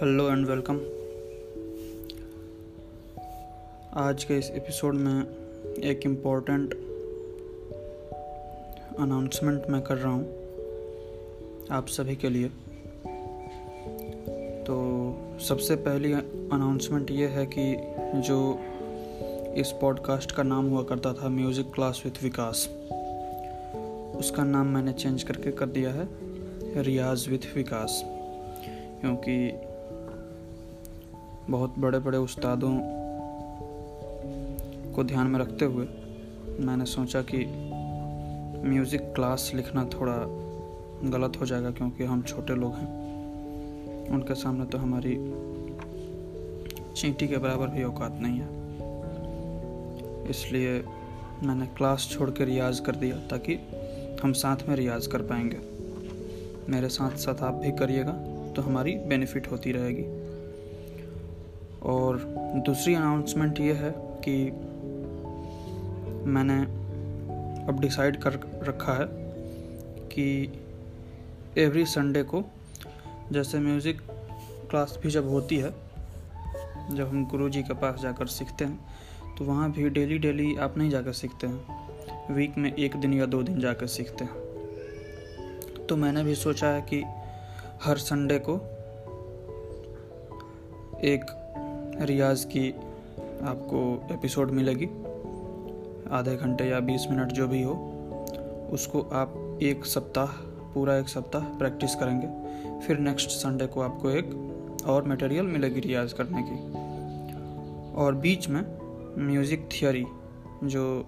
Hello and welcome आज के इस एपिसोड में एक इम्पोर्टेंट अनाउंसमेंट मैं कर रहा हूँ आप सभी के लिए। तो सबसे पहली अनाउंसमेंट ये है कि जो इस पॉडकास्ट का नाम हुआ करता था म्यूज़िक क्लास विथ विकास उसका नाम मैंने चेंज करके कर दिया है रियाज विथ विकास क्योंकि बहुत बड़े बड़े उस्तादों को ध्यान में रखते हुए मैंने सोचा कि म्यूज़िक क्लास लिखना थोड़ा गलत हो जाएगा क्योंकि हम छोटे लोग हैं। उनके सामने तो हमारी चींटी के बराबर भी औकात नहीं है। इसलिए मैंने क्लास छोड़ के रियाज कर दिया ताकि हम साथ में रियाज कर पाएँगे। मेरे साथ साथ आप भी करिएगा तो हमारी बेनिफिट होती रहेगी। और दूसरी अनाउंसमेंट ये है कि मैंने अब डिसाइड कर रखा है कि एवरी संडे को जैसे म्यूज़िक क्लास भी जब होती है, जब हम गुरु जी के पास जाकर सीखते हैं तो वहाँ भी डेली डेली आप नहीं जाकर सीखते हैं। वीक में एक दिन या दो दिन जाकर सीखते हैं। तो मैंने भी सोचा है कि हर संडे को एक रियाज की आपको एपिसोड मिलेगी। आधे घंटे या बीस मिनट जो भी हो, उसको आप एक सप्ताह, पूरा एक सप्ताह प्रैक्टिस करेंगे। फिर नेक्स्ट संडे को आपको एक और मटेरियल मिलेगी रियाज करने की। और बीच में म्यूज़िक थियोरी, जो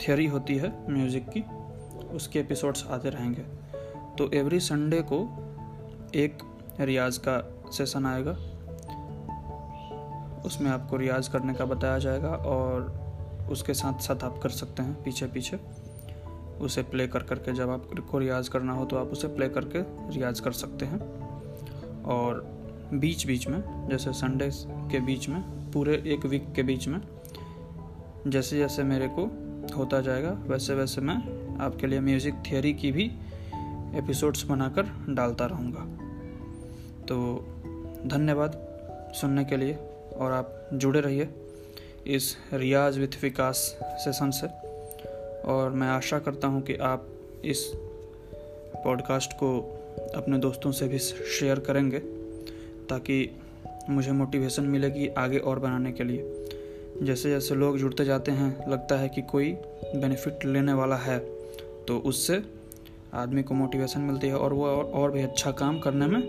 थियोरी होती है म्यूज़िक की, उसके एपिसोड्स आते रहेंगे। तो एवरी संडे को एक रियाज का सेशन आएगा। उसमें आपको रियाज करने का बताया जाएगा और उसके साथ साथ आप कर सकते हैं पीछे पीछे। उसे प्ले कर करके जब आपको रियाज करना हो तो आप उसे प्ले करके रियाज कर सकते हैं। और बीच बीच में, जैसे संडे के बीच में, पूरे एक वीक के बीच में, जैसे जैसे मेरे को होता जाएगा, वैसे वैसे मैं आपके लिए म्यूज़िक थियोरी की भी एपिसोड्स बनाकर डालता रहूँगा। तो धन्यवाद सुनने के लिए। और आप जुड़े रहिए इस रियाज विथ विकास सेशन से। और मैं आशा करता हूँ कि आप इस पॉडकास्ट को अपने दोस्तों से भी शेयर करेंगे ताकि मुझे मोटिवेशन मिलेगी आगे और बनाने के लिए। जैसे जैसे लोग जुड़ते जाते हैं लगता है कि कोई बेनिफिट लेने वाला है तो उससे आदमी को मोटिवेशन मिलती है और वो और, और भी अच्छा काम करने में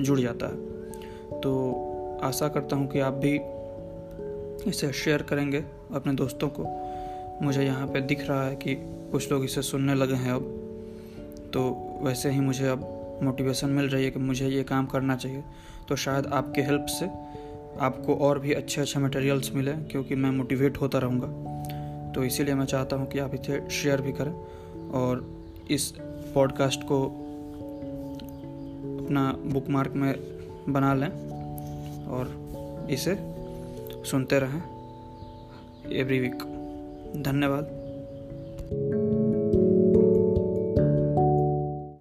जुड़ जाता है। तो आशा करता हूँ कि आप भी इसे शेयर करेंगे अपने दोस्तों को। मुझे यहाँ पे दिख रहा है कि कुछ लोग इसे सुनने लगे हैं अब। तो वैसे ही मुझे अब मोटिवेशन मिल रही है कि मुझे ये काम करना चाहिए। तो शायद आपके हेल्प से आपको और भी अच्छे अच्छे मटेरियल्स मिले, क्योंकि मैं मोटिवेट होता रहूँगा। तो इसीलिए मैं चाहता हूँ कि आप इसे शेयर भी करें और इस पॉडकास्ट को अपना बुक मार्क में बना लें। और इसे सुनते रहें। Every week. धन्यवाद।